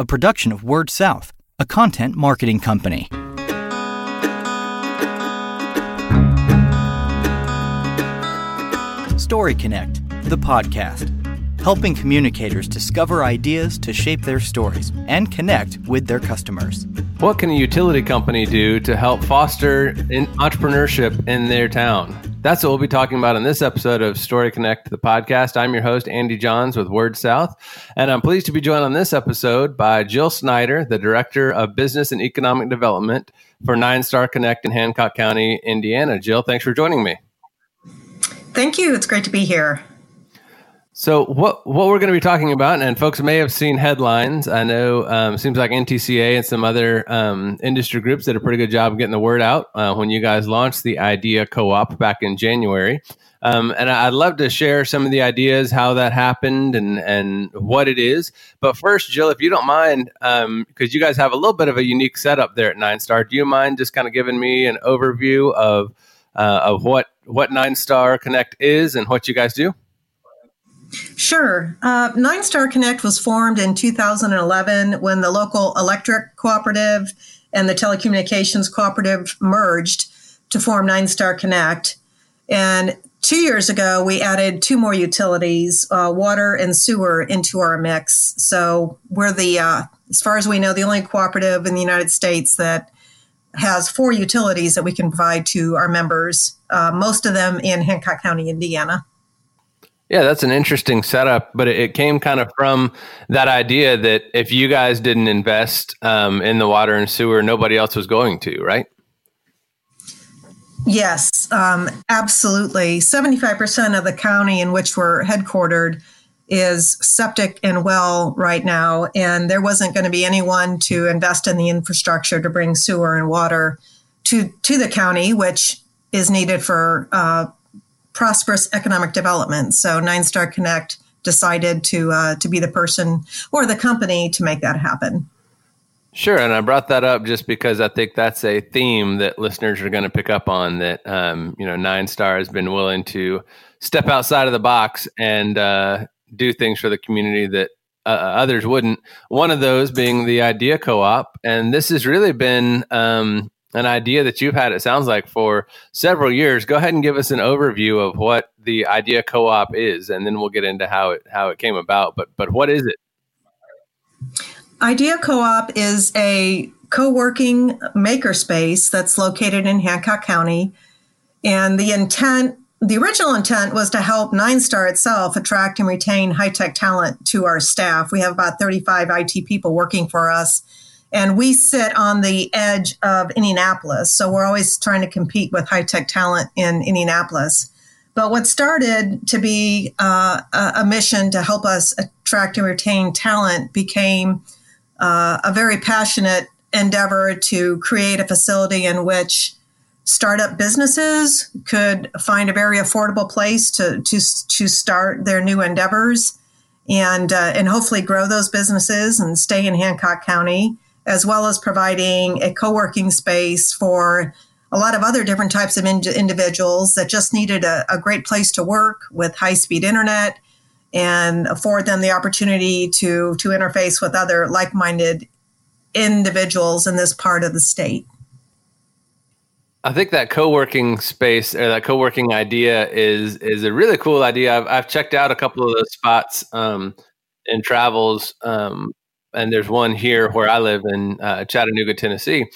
a production of Word South, a content marketing company. Story Connect, the podcast, helping communicators discover ideas to shape their stories and connect with their customers. What can a utility company do to help foster entrepreneurship in their town? That's what we'll be talking about in this episode of Story Connect, the podcast. I'm your host, Andy Johns with Word South, and I'm pleased to be joined on this episode by Jill Snyder, the Director of Business and Economic Development for Nine Star Connect in Hancock County, Indiana. Jill, thanks for joining me. Thank you. It's great to be here. So what what we're going to be talking about, and folks may have seen headlines. I know um, seems like NTCA and some other um, industry groups did a pretty good job getting the word out uh, when you guys launched the Idea Co-op back in January. Um, and I'd love to share some of the ideas, how that happened, and and what it is. But first, Jill, if you don't mind, because um, you guys have a little bit of a unique setup there at Nine Star, do you mind just kind of giving me an overview of uh, of what what Nine Star Connect is and what you guys do? Sure. Uh, Nine Star Connect was formed in 2011 when the local electric cooperative and the telecommunications cooperative merged to form Nine Star Connect. And two years ago, we added two more utilities, uh, water and sewer, into our mix. So we're the, uh, as far as we know, the only cooperative in the United States that has four utilities that we can provide to our members, uh, most of them in Hancock County, Indiana. Yeah, that's an interesting setup, but it, came kind of from that idea that if you guys didn't invest um, in the water and sewer, nobody else was going to, right? Yes, um, absolutely. 75% of the county in which we're headquartered is septic and well right now, and there wasn't going to be anyone to invest in the infrastructure to bring sewer and water to, to the county, which is needed for uh, prosperous economic development. So Nine Star Connect decided to uh, to be the person or the company to make that happen. Sure, and I brought that up just because I think that's a theme that listeners are going to pick up on. That um, you know, Nine Star has been willing to step outside of the box and uh, do things for the community that uh, others wouldn't. One of those being the Idea Co-op, and this has really been um, an idea that you've had, it sounds like, for several years. Go ahead and give us an overview of what the Idea Co-op is, and then we'll get into how it how it came about. But but what is it? Idea Co-op is a co-working makerspace that's located in Hancock County, and the intent. The original intent was to help Nine Star itself attract and retain high tech talent to our staff. We have about 35 IT people working for us and we sit on the edge of Indianapolis. So we're always trying to compete with high tech talent in Indianapolis. But what started to be uh, a mission to help us attract and retain talent became uh, a very passionate endeavor to create a facility in which startup businesses could find a very affordable place to, to, to start their new endeavors and, uh, and hopefully grow those businesses and stay in Hancock County as well as providing a co working space for a lot of other different types of ind- individuals that just needed a, a great place to work with high speed internet and afford them the opportunity to, to interface with other like minded individuals in this part of the state. I think that co-working space or that co-working idea is is a really cool idea. I've, I've checked out a couple of those spots um, in travels um, and there's one here where I live in uh, Chattanooga, Tennessee.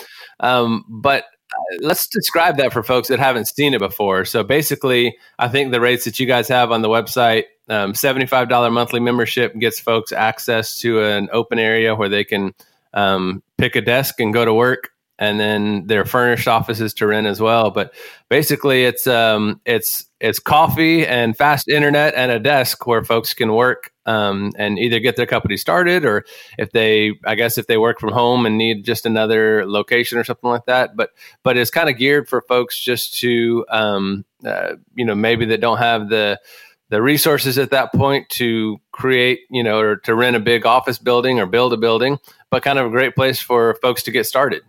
Um, but uh, let's describe that for folks that haven't seen it before. So basically, I think the rates that you guys have on the website, um, $75 monthly membership gets folks access to an open area where they can um, pick a desk and go to work. And then there are furnished offices to rent as well. But basically, it's um, it's it's coffee and fast internet and a desk where folks can work um, and either get their company started or if they i guess if they work from home and need just another location or something like that. But but it's kind of geared for folks just to um, uh, you know maybe that don't have the the resources at that point to create you know or to rent a big office building or build a building but kind of a great place for folks to get started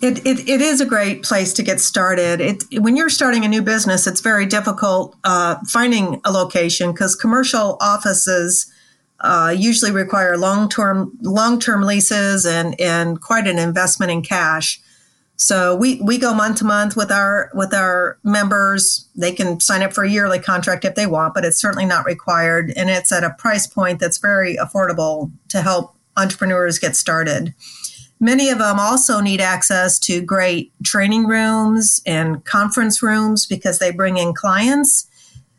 it, it, it is a great place to get started. It, when you're starting a new business, it's very difficult uh, finding a location because commercial offices uh, usually require long term long term leases and and quite an investment in cash. So we we go month to month with our with our members. They can sign up for a yearly contract if they want, but it's certainly not required, and it's at a price point that's very affordable to help entrepreneurs get started. Many of them also need access to great training rooms and conference rooms because they bring in clients.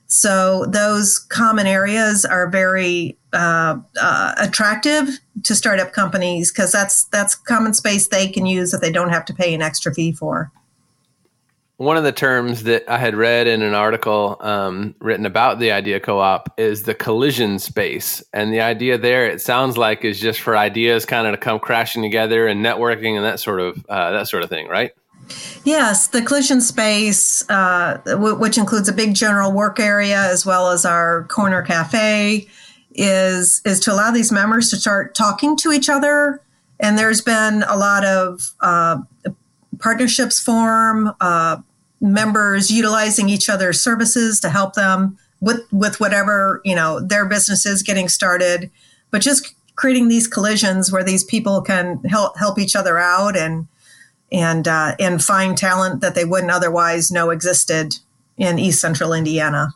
So those common areas are very uh, uh, attractive to startup companies because that's that's common space they can use that they don't have to pay an extra fee for. One of the terms that I had read in an article um, written about the idea co-op is the collision space, and the idea there it sounds like is just for ideas kind of to come crashing together and networking and that sort of uh, that sort of thing, right? Yes, the collision space, uh, w- which includes a big general work area as well as our corner cafe, is is to allow these members to start talking to each other. And there's been a lot of uh, partnerships form. Uh, members utilizing each other's services to help them with with whatever you know their business is getting started but just creating these collisions where these people can help help each other out and and uh, and find talent that they wouldn't otherwise know existed in east central indiana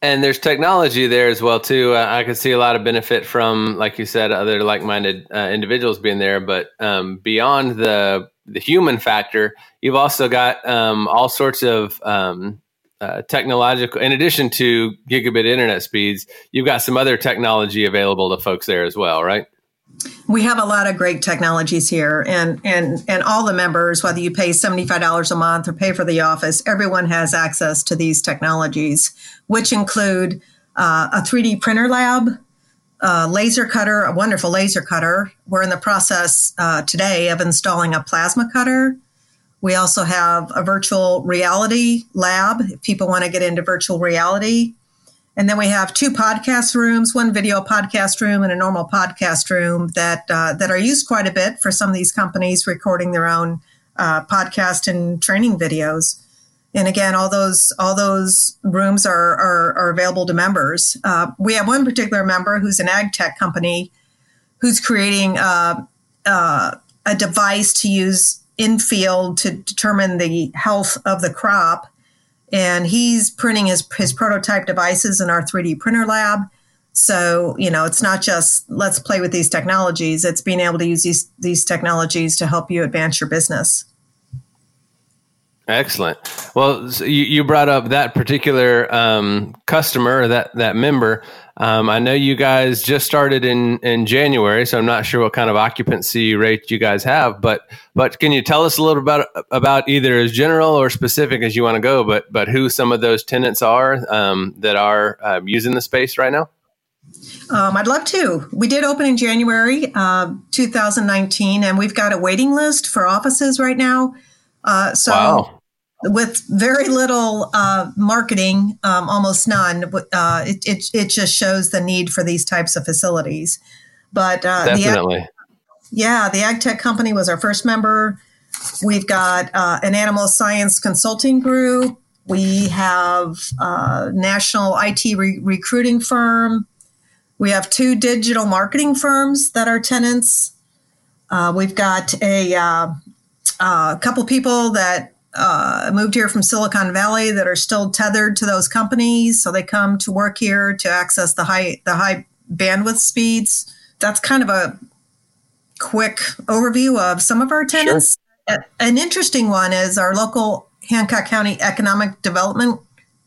and there's technology there as well too. Uh, I could see a lot of benefit from, like you said, other like-minded uh, individuals being there. But um, beyond the the human factor, you've also got um, all sorts of um, uh, technological. In addition to gigabit internet speeds, you've got some other technology available to folks there as well, right? We have a lot of great technologies here, and and and all the members, whether you pay seventy five dollars a month or pay for the office, everyone has access to these technologies, which include uh, a three D printer lab, a laser cutter, a wonderful laser cutter. We're in the process uh, today of installing a plasma cutter. We also have a virtual reality lab if people want to get into virtual reality. And then we have two podcast rooms, one video podcast room and a normal podcast room that uh, that are used quite a bit for some of these companies recording their own uh, podcast and training videos. And again, all those all those rooms are are, are available to members. Uh, we have one particular member who's an ag tech company who's creating uh, uh, a device to use in field to determine the health of the crop and he's printing his his prototype devices in our 3D printer lab. So you know, it's not just let's play with these technologies; it's being able to use these these technologies to help you advance your business. Excellent. Well, so you, you brought up that particular um, customer, that that member. Um, I know you guys just started in in January, so I'm not sure what kind of occupancy rate you guys have. But but can you tell us a little about about either as general or specific as you want to go? But but who some of those tenants are um, that are uh, using the space right now? Um, I'd love to. We did open in January uh, 2019, and we've got a waiting list for offices right now. Uh, so wow. With very little uh, marketing, um, almost none, uh, it, it, it, just shows the need for these types of facilities. But uh, definitely, the, yeah, the ag tech company was our first member. We've got uh, an animal science consulting group. We have a uh, national IT re- recruiting firm. We have two digital marketing firms that are tenants. Uh, we've got a a couple people that uh, moved here from Silicon Valley that are still tethered to those companies, so they come to work here to access the high the high bandwidth speeds. That's kind of a quick overview of some of our tenants. Sure. An interesting one is our local Hancock County Economic Development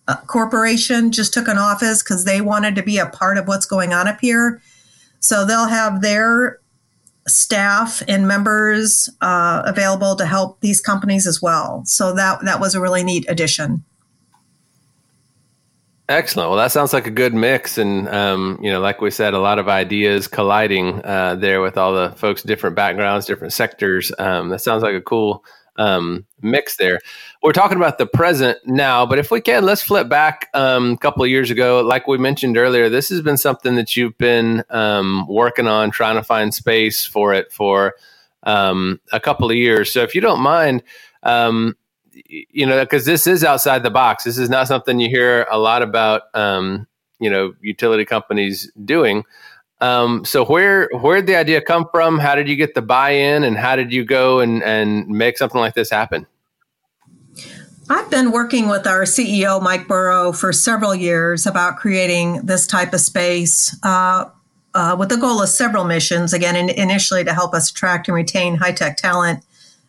uh, Corporation just took an office because they wanted to be a part of what's going on up here. So they'll have their staff and members uh, available to help these companies as well. So that that was a really neat addition. Excellent. Well, that sounds like a good mix, and um, you know, like we said, a lot of ideas colliding uh, there with all the folks, different backgrounds, different sectors. Um, that sounds like a cool um, mix there. We're talking about the present now, but if we can, let's flip back um, a couple of years ago. Like we mentioned earlier, this has been something that you've been um, working on, trying to find space for it for um, a couple of years. So if you don't mind, um, you know, because this is outside the box. This is not something you hear a lot about um, you know utility companies doing. Um, so where where did the idea come from? How did you get the buy-in, and how did you go and and make something like this happen? I've been working with our CEO Mike Burrow for several years about creating this type of space. Uh, uh, with the goal of several missions, again, in, initially to help us attract and retain high tech talent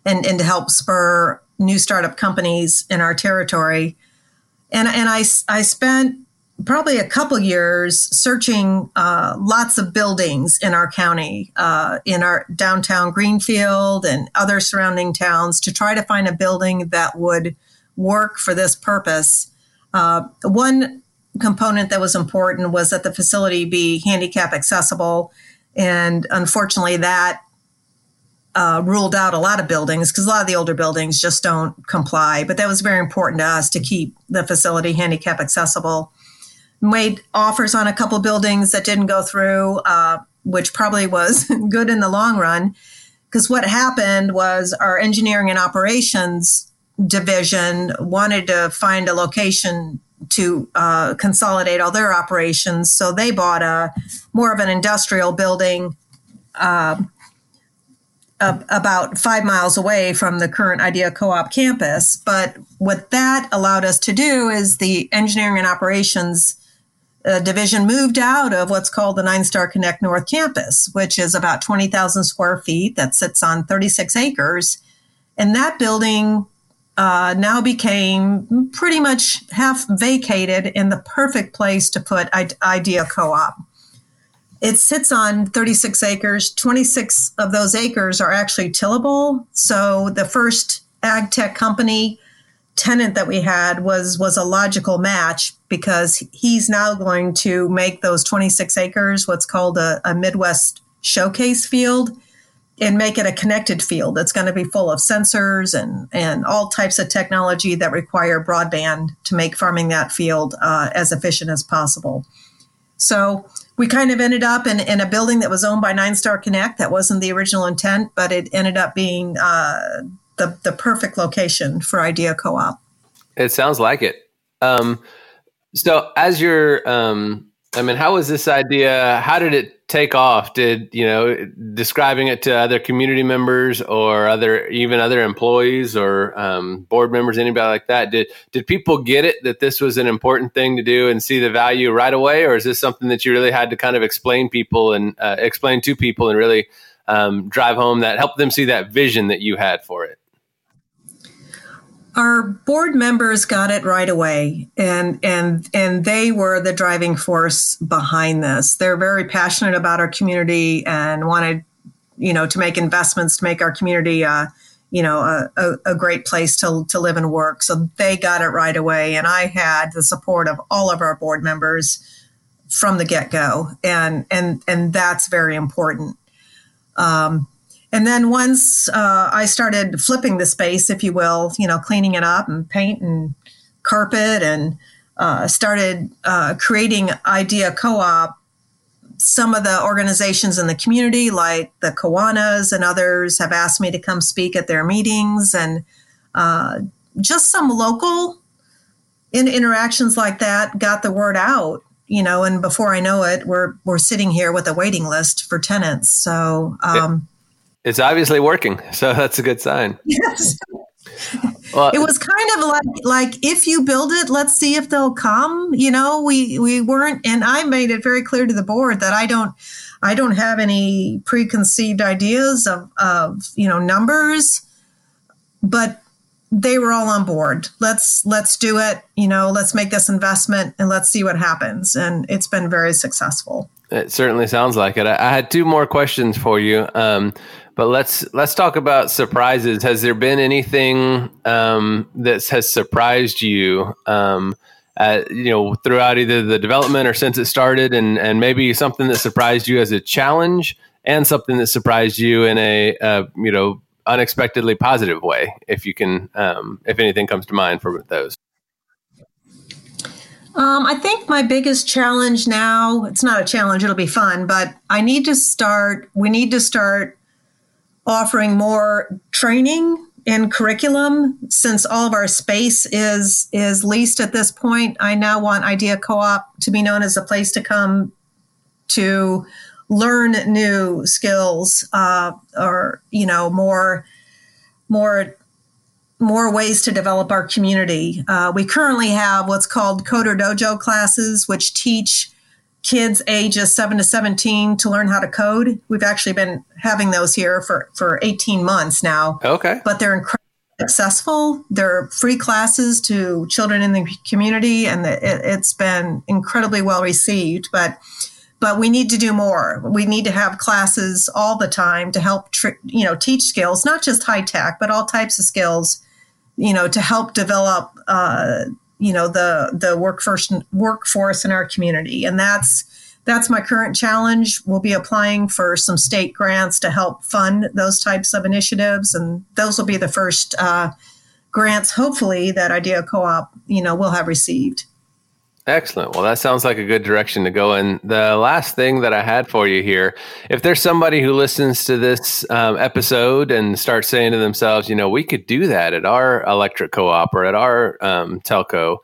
and, and to help spur new startup companies in our territory. And, and I, I spent probably a couple years searching uh, lots of buildings in our county, uh, in our downtown Greenfield and other surrounding towns, to try to find a building that would work for this purpose. Uh, one component that was important was that the facility be handicap accessible, and unfortunately, that uh, ruled out a lot of buildings because a lot of the older buildings just don't comply. But that was very important to us to keep the facility handicap accessible made offers on a couple buildings that didn't go through, uh, which probably was good in the long run. Because what happened was our engineering and operations division wanted to find a location to uh, consolidate all their operations. So they bought a more of an industrial building uh, about five miles away from the current Idea Co op campus. But what that allowed us to do is the engineering and operations uh, division moved out of what's called the Nine Star Connect North campus, which is about 20,000 square feet that sits on 36 acres. And that building uh, now became pretty much half vacated in the perfect place to put Idea Co op. It sits on 36 acres. 26 of those acres are actually tillable. So the first ag tech company tenant that we had was was a logical match because he's now going to make those 26 acres what's called a, a Midwest showcase field and make it a connected field that's going to be full of sensors and, and all types of technology that require broadband to make farming that field uh, as efficient as possible. So we kind of ended up in, in a building that was owned by Nine Star Connect. That wasn't the original intent, but it ended up being uh, the, the perfect location for Idea Co op. It sounds like it. Um, so, as you're, um, I mean, how was this idea? How did it take off? Did you know describing it to other community members or other even other employees or um, board members, anybody like that? Did did people get it that this was an important thing to do and see the value right away, or is this something that you really had to kind of explain people and uh, explain to people and really um, drive home that help them see that vision that you had for it? Our board members got it right away and and and they were the driving force behind this. They're very passionate about our community and wanted you know to make investments to make our community uh, you know a, a, a, great place to, to live and work. So they got it right away and i had the support of all of our board members from the get-go and and and that's very important. Um, and then once uh, I started flipping the space, if you will, you know, cleaning it up and paint and carpet and uh, started uh, creating Idea Co op, some of the organizations in the community, like the Kiwanis and others, have asked me to come speak at their meetings. And uh, just some local in- interactions like that got the word out you know, and before I know it, we're we're sitting here with a waiting list for tenants. So um, it's obviously working, so that's a good sign. Yes. Well, it was kind of like like if you build it, let's see if they'll come. You know, we we weren't, and I made it very clear to the board that I don't I don't have any preconceived ideas of of you know numbers, but they were all on board. Let's let's do it. You know, let's make this investment and let's see what happens. And it's been very successful. It certainly sounds like it. I, I had two more questions for you. Um, but let's let's talk about surprises. Has there been anything um, that has surprised you? Um, you know, throughout either the development or since it started, and and maybe something that surprised you as a challenge, and something that surprised you in a uh, you know unexpectedly positive way. If you can, um, if anything comes to mind for those. Um, I think my biggest challenge now, it's not a challenge, it'll be fun, but I need to start, we need to start offering more training in curriculum since all of our space is is leased at this point. I now want idea co-op to be known as a place to come to learn new skills uh, or you know more more more ways to develop our community. Uh, we currently have what's called coder dojo classes which teach kids ages 7 to 17 to learn how to code. We've actually been having those here for for 18 months now. Okay. But they're incredibly successful. They're free classes to children in the community and it, it's been incredibly well received. But but we need to do more. We need to have classes all the time to help, tr- you know, teach skills, not just high tech, but all types of skills, you know, to help develop, uh, you know, the the workforce workforce in our community, and that's that's my current challenge. We'll be applying for some state grants to help fund those types of initiatives, and those will be the first uh, grants, hopefully, that Idea Co-op, you know, will have received. Excellent. Well, that sounds like a good direction to go. And the last thing that I had for you here if there's somebody who listens to this um, episode and starts saying to themselves, you know, we could do that at our electric co op or at our um, telco,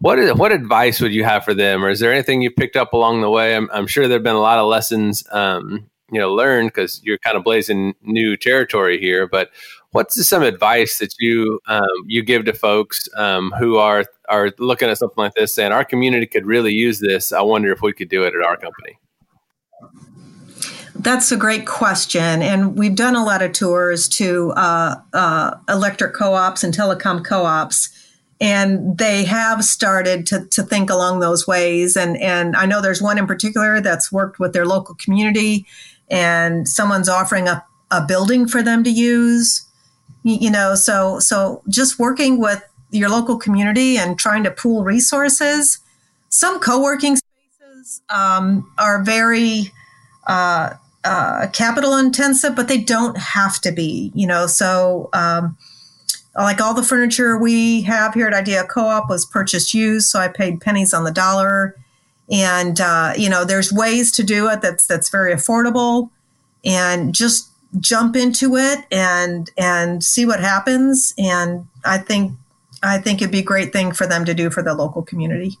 what, is, what advice would you have for them? Or is there anything you picked up along the way? I'm, I'm sure there have been a lot of lessons, um, you know, learned because you're kind of blazing new territory here. But what's some advice that you um, you give to folks um, who are are looking at something like this, saying our community could really use this? I wonder if we could do it at our company. That's a great question, and we've done a lot of tours to uh, uh, electric co-ops and telecom co-ops, and they have started to, to think along those ways. And and I know there's one in particular that's worked with their local community, and someone's offering a, a building for them to use you know so so just working with your local community and trying to pool resources. Some co-working spaces um, are very uh, uh, capital intensive but they don't have to be you know so um, like all the furniture we have here at idea co-op was purchased used so i paid pennies on the dollar. And uh, you know there's ways to do it that's that's very affordable and just jump into it and and see what happens. And i think i think it'd be a great thing for them to do for the local community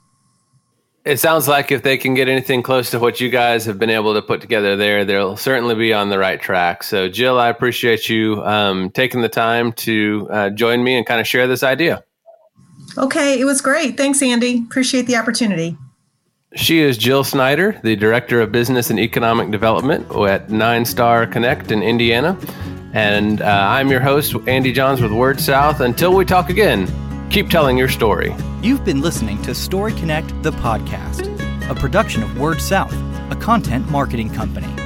it sounds like if they can get anything close to what you guys have been able to put together there, they'll certainly be on the right track. So, Jill, I appreciate you um, taking the time to uh, join me and kind of share this idea. Okay, it was great. Thanks, Andy. Appreciate the opportunity. She is Jill Snyder, the Director of Business and Economic Development at Nine Star Connect in Indiana. And uh, I'm your host, Andy Johns with Word South. Until we talk again, keep telling your story. You've been listening to Story Connect, the podcast, a production of Word South, a content marketing company.